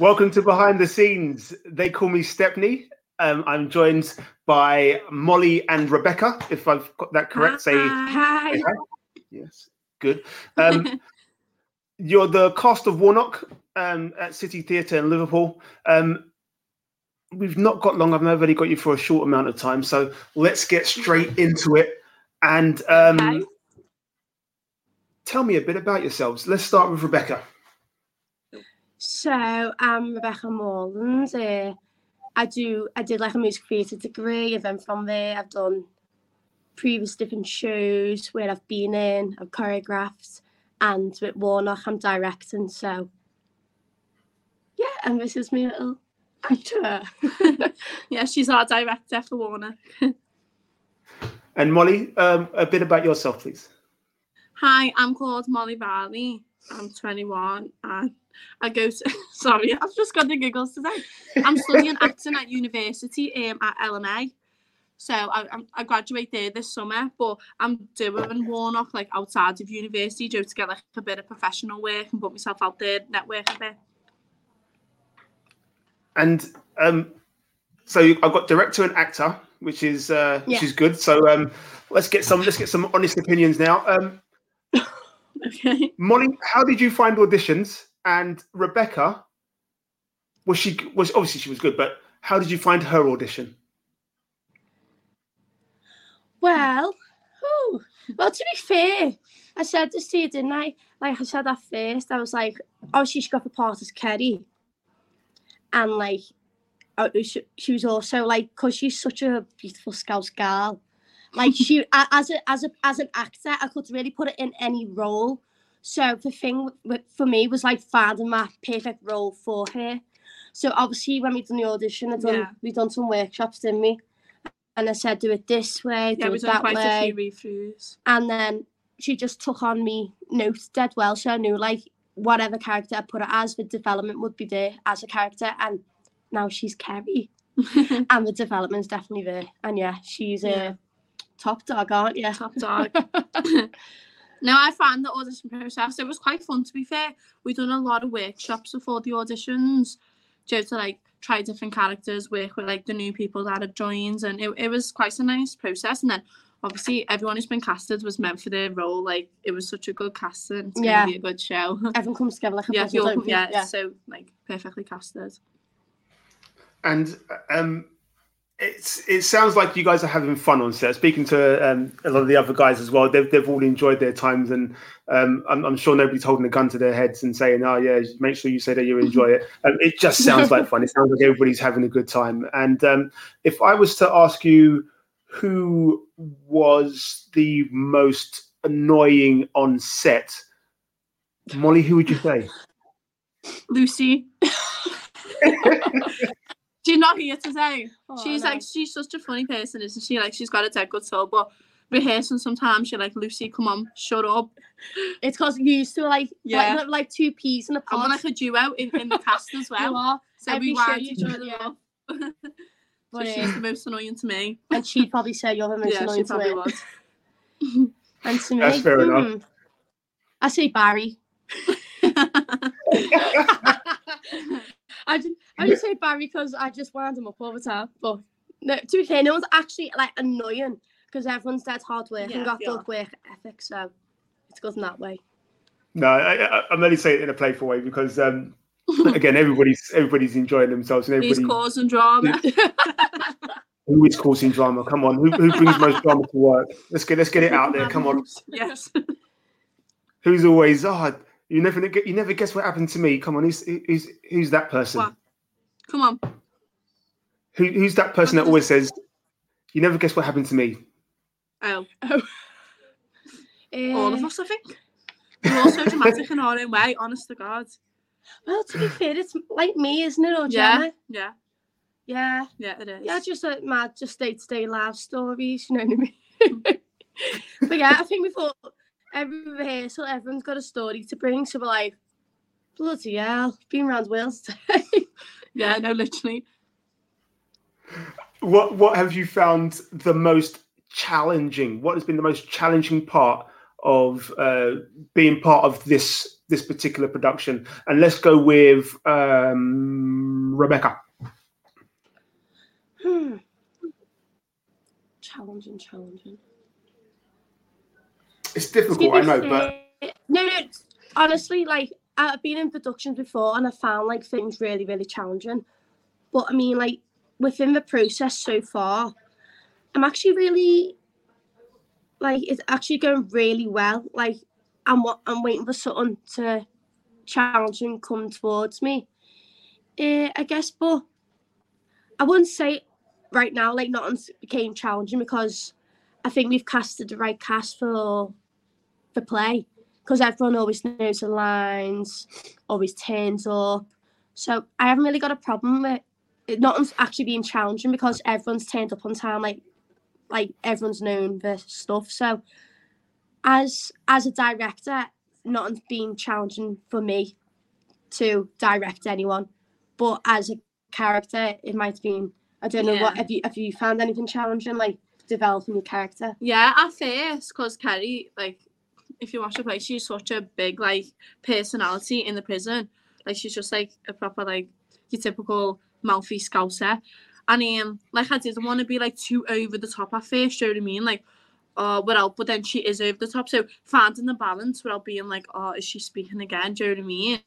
Welcome to Behind the Scenes. They call me Stepney. Um, I'm joined by Molly and Rebekah, if I've got that correct. Say Hi. hi. Yes, good. Um, you're the cast of Warnock um, at City Theatre in Liverpool. Um, we've not got long. I've only got you for a short amount of time, so let's get straight into it. And um, tell me a bit about yourselves. Let's start with Rebekah. So I'm Rebekah Morland. Uh, I do. I did like a music theatre degree, and then from there I've done previous different shows where I've been in. I've choreographed, and with Warnock I'm directing. So yeah, and this is my little actor. yeah, she's our director for Warner. And Molly, um, a bit about yourself, please. Hi, I'm called Molly Varley. I'm 21 and I go to, sorry, I've just got the giggles today. I'm studying acting at university um, at LMA. So I, I'm- graduate there this summer, but I'm doing Warnock like outside of university just to get like a bit of professional work and put myself out there, network a bit. And um, so I've got director and actor, which is uh, which is good. So um, let's get some let's get some honest opinions now. Um, Okay. Molly, how did you find auditions? And Rebekah, was she was obviously she was good, but how did you find her audition? Well, well, to be fair, I said this to you, didn't I? Like I said at first, I was like, oh, she's got the part as Kerry. And like, she, she was also like, because she's such a beautiful Scouse girl. Like she, as a as a as an actor, I could really put it in any role. So the thing for me was like finding my perfect role for her. So obviously, when we done the audition, I done, Yeah. we done some workshops, didn't we? And I said, do it this way, do Yeah, it done that quite way a few read-throughs. and then she just took on me notes dead well so i knew like whatever character i put it as the development would be there as a character and now she's Kerry and the development's definitely there and yeah she's a Yeah. top dog aren't you Top dog. No, I found the audition process. It was quite fun to be fair. We done a lot of workshops before the auditions, just to like try different characters, work with like the new people that had joined, and it, it was quite a nice process. And then obviously everyone who's been casted was meant for their role. Like it was such a good casting. It's Yeah. gonna be a good show. everyone comes together like a yeah, puzzle, you're, don't they? yeah, so like perfectly casted. And um, it's it sounds like you guys are having fun on set. Speaking to um, a lot of the other guys as well, they've they've all enjoyed their times, and um, I'm, I'm sure nobody's holding a gun to their heads and saying, "Oh yeah, make sure you say that you enjoy it." Um, it just sounds like fun. It sounds like everybody's having a good time. And um, if I was to ask you, who was the most annoying on set? Molly, who would you say? Lucy. She's not here today. Oh, she's like she's such a funny person, isn't she? Like she's got a dead good soul, but rehearsing sometimes she's like, Lucy, come on, shut up. it's because you used to like Yeah. like, like two peas in a And we're pod like a duo in, in the cast as well. you well. are So every we show wind you each do, other yeah. up. so but, she's the most annoying to me. and she'd probably say you're the most Yeah, she annoying to probably her. was. and to me That's fair enough. hmm, I say Barry I just, I just say Barry because I just wind him up all the time. But no, to be fair, no one's actually like annoying because everyone's dead hard work Yeah, and got they good are. work ethic, so it's good in that way. No, I, I, I'm only saying it in a playful way because um, again, everybody's everybody's enjoying themselves and everybody's everybody causing drama. who is causing drama. Come on, who, who brings most drama to work? Let's get let's get it out there. Come on, yes. who's always oh you never you never guess what happened to me. Come on, who's who's who's that person? What? Come on. Who, who's that person that always says you never guess what happened to me? Oh. Uh, All of us, I think. We're all so dramatic in our own way, honest to God. Well, to be fair, it's like me, isn't it, or Yeah. Yeah. Yeah, Yeah, it is. yeah, just like mad, just day to day life stories. You know what I mean? but yeah, I think we thought every rehearsal, everyone's got a story to bring. So we're like, bloody hell, been around Wales today. Yeah, no, literally. What what have you found the most challenging? What has been the most challenging part of uh, being part of this this particular production? And let's go with um, Rebekah. Hmm. Challenging, challenging. It's difficult, I know, but no, no. Honestly, like I've been in productions before, and I found like things really, really challenging. But I mean, like within the process so far, I'm actually really like it's actually going really well. Like I'm what I'm waiting for something to challenge and come towards me. Uh, I guess, but I wouldn't say right now like nothing became challenging because I think we've casted the right cast for the play because everyone always knows the lines, always turns up. So I haven't really got a problem with it. Nothing's actually being challenging because everyone's turned up on time. Like, like everyone's known the stuff. So, as as a director, nothing's been challenging for me to direct anyone. But as a character, it might have been. I don't know what Yeah. have you have you found anything challenging like developing your character? Yeah, at first, because Kerry, like, if you watch her play, she's such a big, like, personality in the prison. Like, she's just, like, a proper, like, your typical mouthy scouser. And, um, like, I didn't want to be, like, too over the top at first, you know what I mean? Like, oh, without, but then she is over the top. So, finding the balance without being like, oh, is she speaking again? Do you know what I mean?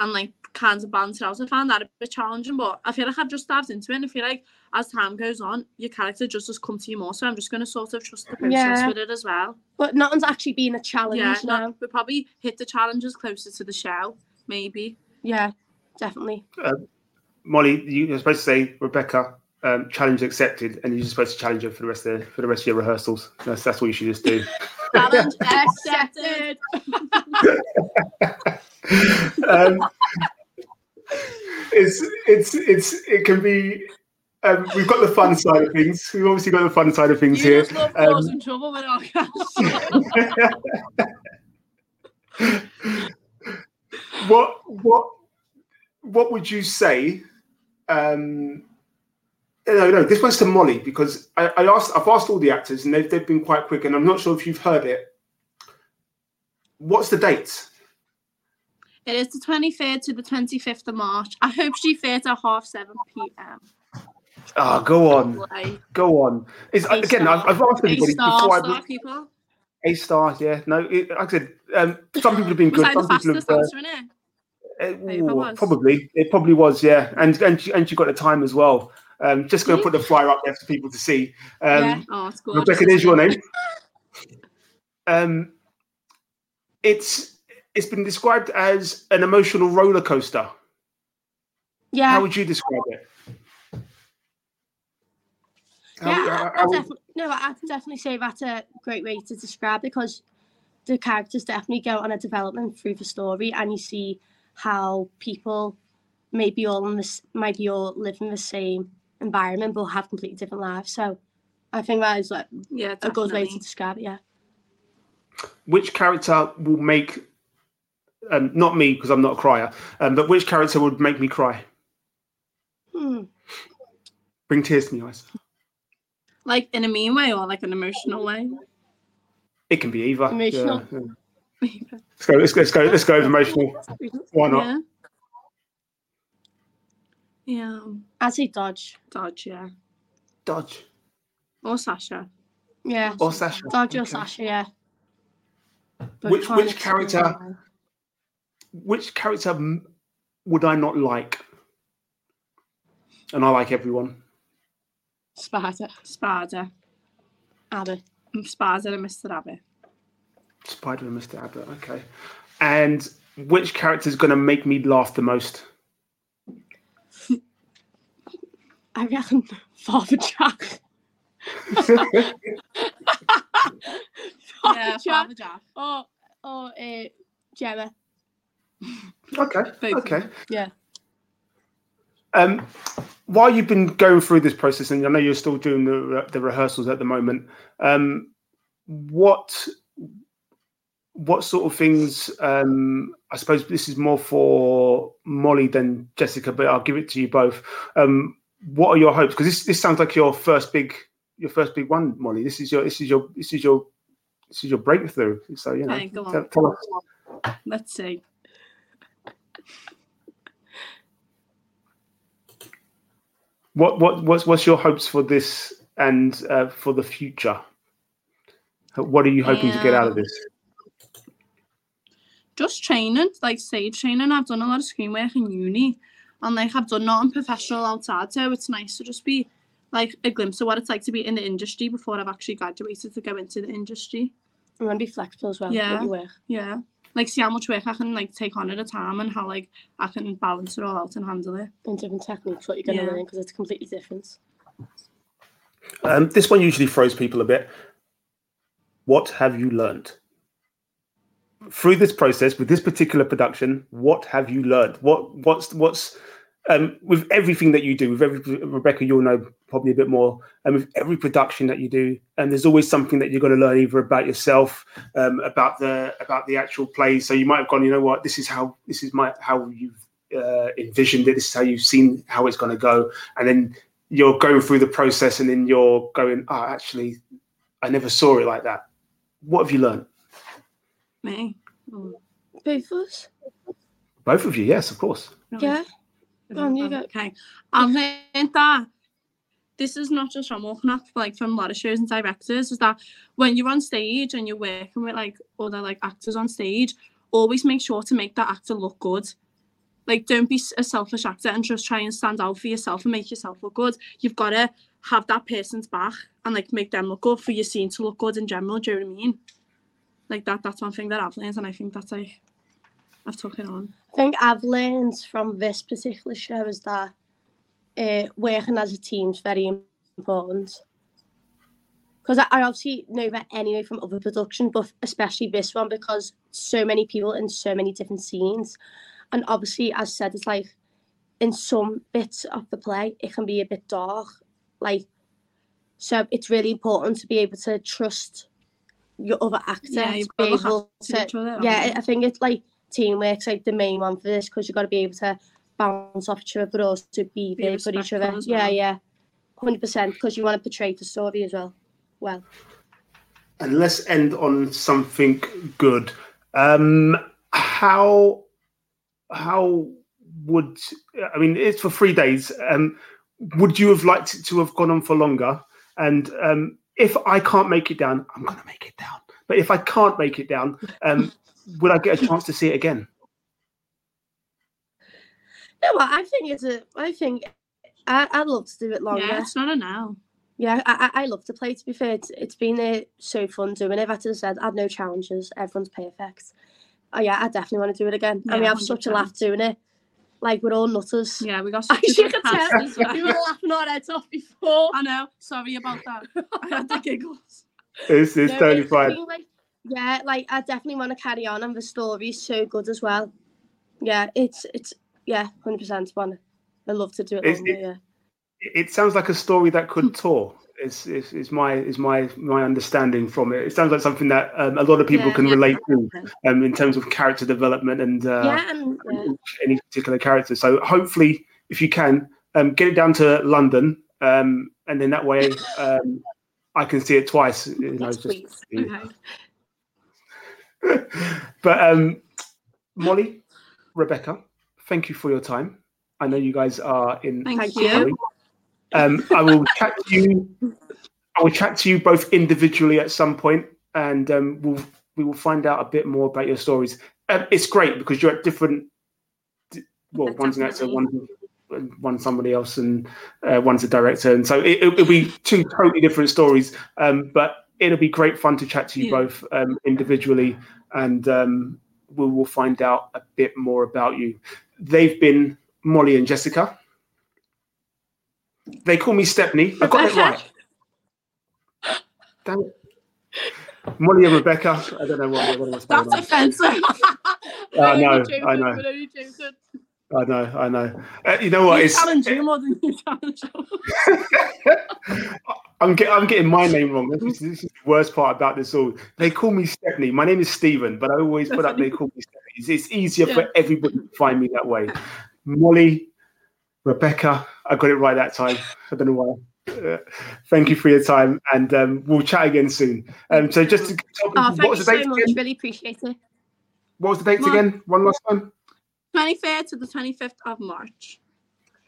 And, like, kind of balance it out. I found that a bit challenging, but I feel like I've just dived into it. And I feel like as time goes on, your character just does come to you more. So I'm just going to sort of trust the process Yeah. with it as well. But nothing's actually been a challenge yeah, now. no, we probably hit the challenges closer to the show, maybe. Yeah, definitely. Uh, Molly, you- you're supposed to say Rebekah. Um, challenge accepted, and you're just supposed to challenge her for the rest of for the rest of your rehearsals. That's, that's what you should just do. Challenge accepted. um, it's it's it's it can be. Um, we've got the fun side of things. We've obviously got the fun side of things You here. just love Um, causing trouble with our what what what would you say? Um, no, no. This one's to Molly because I, I asked. I've asked all the actors, and they've they've been quite quick. And I'm not sure if you've heard it. What's the date? It is the 23rd to the 25th of March. I hope she fit at half 7 p.m. Ah, go on, Like, go on. It's, A again, I've, I've asked A everybody star, before. I, star people. A star, yeah. No, it, like I said, um, some people have been good. I the Some people have. fastest Uh, answer it? Uh, ooh, was. probably it probably was yeah and and she, and she got the time as well um just gonna put the flyer up there for people to see. Um Yeah. Oh, rebekah there's your name. Um it's it's been described as an emotional roller coaster. Yeah, how would you describe it? How- yeah. how- I, I would- no, I can definitely say that's a great way to describe it because the characters definitely go on a development through the story, and you see how people maybe all in this might be all living the same environment but have completely different lives. So I think that is like Yeah, a good way to describe it. Yeah. which character will make um not me because i'm not a crier um but which character would make me cry Hmm. bring tears to my eyes Like in a mean way or like an emotional way? it can be either Emotional. Yeah, yeah. let's go let's go let's go let's go with emotional why not Yeah. Yeah. I'd say Dodge. Dodge, yeah. dodge Or Sasha. Yeah. or sasha Dodge or Okay. Sasha, yeah. But Which- which character- why. which character would I not like? And I like everyone. Sparta. Spada. Abby. Mm, Spada and Mr. Abbott. Spider and Mr. Abbott. Okay. And which character is going to make me laugh the most? I reckon Father Jack. Yeah, Jack. Father Jack. Or, or uh, Gemma. okay. Both Okay. Yeah. Um, while you've been going through this process, and I know you're still doing the, the rehearsals at the moment, um, what what sort of things? Um, I suppose this is more for Molly than Jessica, but I'll give it to you both. Um, what are your hopes? Because this this sounds like your first big your first big one, Molly. This is your this is your this is your this is your breakthrough. So you know, tell, tell us Let's see. What what what's what's your hopes for this and uh, for the future? What are you hoping to get out of Um, this? Just training, like stage training. I've done a lot of screen work in uni, and like I've done nothing professional outside. So it's nice to just be like a glimpse of what it's like to be in the industry before I've actually graduated to go into the industry. You want to be flexible as well. Yeah. Yeah. You work. Yeah, like see how much work I can like take on at a time and how like I can balance it all out and handle it. And different techniques, what you're going to Yeah. learn because it's completely different. Um, this one usually throws people a bit. What have you learned through this process with this particular production? What have you learned? What what's what's um, with everything that you do? With every Rebekah, you'll know probably a bit more. And with every production that you do, and there's always something that you're going to learn either about yourself, um, about the about the actual play. So you might have gone, you know what, this is how this is my how you've uh, envisioned it. This is how you've seen how it's going to go, and then you're going through the process and then you're going, oh, actually, I never saw it like that. What have you learned? Me. Mm. Both of us. Both of you, yes, of course. Yeah. Go on, you go. Okay. I've learned that this is not just from walking up, like from a lot of shows and directors, is that when you're on stage and you're working with like other like actors on stage, always make sure to make that actor look good. Like don't be a selfish actor and just try and stand out for yourself and make yourself look good. You've got to have that person's back and like make them look good for your scene to look good in general. Do you know what I mean? Like that. That's one thing that I've learned, and I think that's like I've it on. I think I've learned from this particular show is that uh, working as a team is very important. Because I, I obviously know that anyway from other production, but especially this one because so many people in so many different scenes, and obviously, as said, it's like in some bits of the play it can be a bit dark, like so it's really important to be able to trust your other actor Yeah, to you've be got to look able to each other, yeah, I- I think it's like teamwork's like the main one for this because you've got to be able to bounce off each other, but also be, Be there for each other. as Yeah, yeah, hundred percent. Because you want to portray the story as well. Well, And let's end on something good. Um, how how would I mean? It's for three days. Um, would you have liked it to have gone on for longer? And um, if I can't make it down, I'm going to make it down. But if I can't make it down, um, would I get a chance to see it again? no, I I think it's a. I think I, I'd love to do it longer. Yeah, it's not a now. Yeah, I, I I love to play. To be fair, it's, it's been uh, so fun doing it. As I said, I had no challenges. Everyone's perfect. Oh yeah, I definitely want to do it again. and we Yeah, have such a laugh doing it. Like we're all nutters. Yeah, we got I such a should good tell. well. We were laughing our heads off before. I know. Sorry about that. I had the giggles. It's, it's No, totally it's fine. been, like- yeah, like I definitely want to carry on, and the story's so good as well. Yeah, it's it's yeah, hundred percent one. I love to do it longer. it- yeah. it sounds like a story that could tour. Is, is, is my is my my understanding from it. It sounds like something that um, a lot of people Yeah, can yeah. relate to um, in terms of character development and uh, yeah, and yeah. any particular character. So hopefully, if you can, um, get it down to London, um, and then that way um, I can see it twice. You know, just- please. Okay. but um, Molly, Rebekah, thank you for your time. I know you guys are in. Thank, Thank you. Um, I will chat to you. I will chat to you both individually at some point, and um, we'll we will find out a bit more about your stories. Um, it's great because you're at different. Well, one's an actor, one one's somebody else, and uh, one's a director, and so it, it'll be two totally different stories. Um, but it'll be great fun to chat to you Yeah. both um, individually, and um, we will find out a bit more about you. They've been Molly and Jessica. They call me Stepney. I got it right. Damn it. Molly and Rebekah. I don't know what, what was going That's on. offensive. I We're know, I know. we're only joking. I know, I know. Uh, you know what? you It's, challenge you more than you challenge us. I'm, get, I'm getting my name wrong. This is, this is the worst part about this all. They call me Stepney. My name is Stephen, but I always put up they call me Stepney. It's, it's easier Yeah. for everybody to find me that way. Molly, Rebekah, I got it right that time. I don't know why. Uh, thank you for your time, and um, we'll chat again soon. Um, so just to people, Oh, what was the so date much. again? Really appreciate it. What was the March. again? One last time. 23rd to the 25th of March.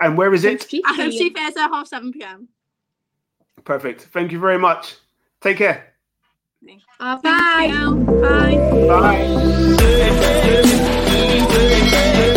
And where is it? I hope she fares at half 7 pm. Perfect. Thank you very much. Take care. Oh, Thank bye. Bye. Bye.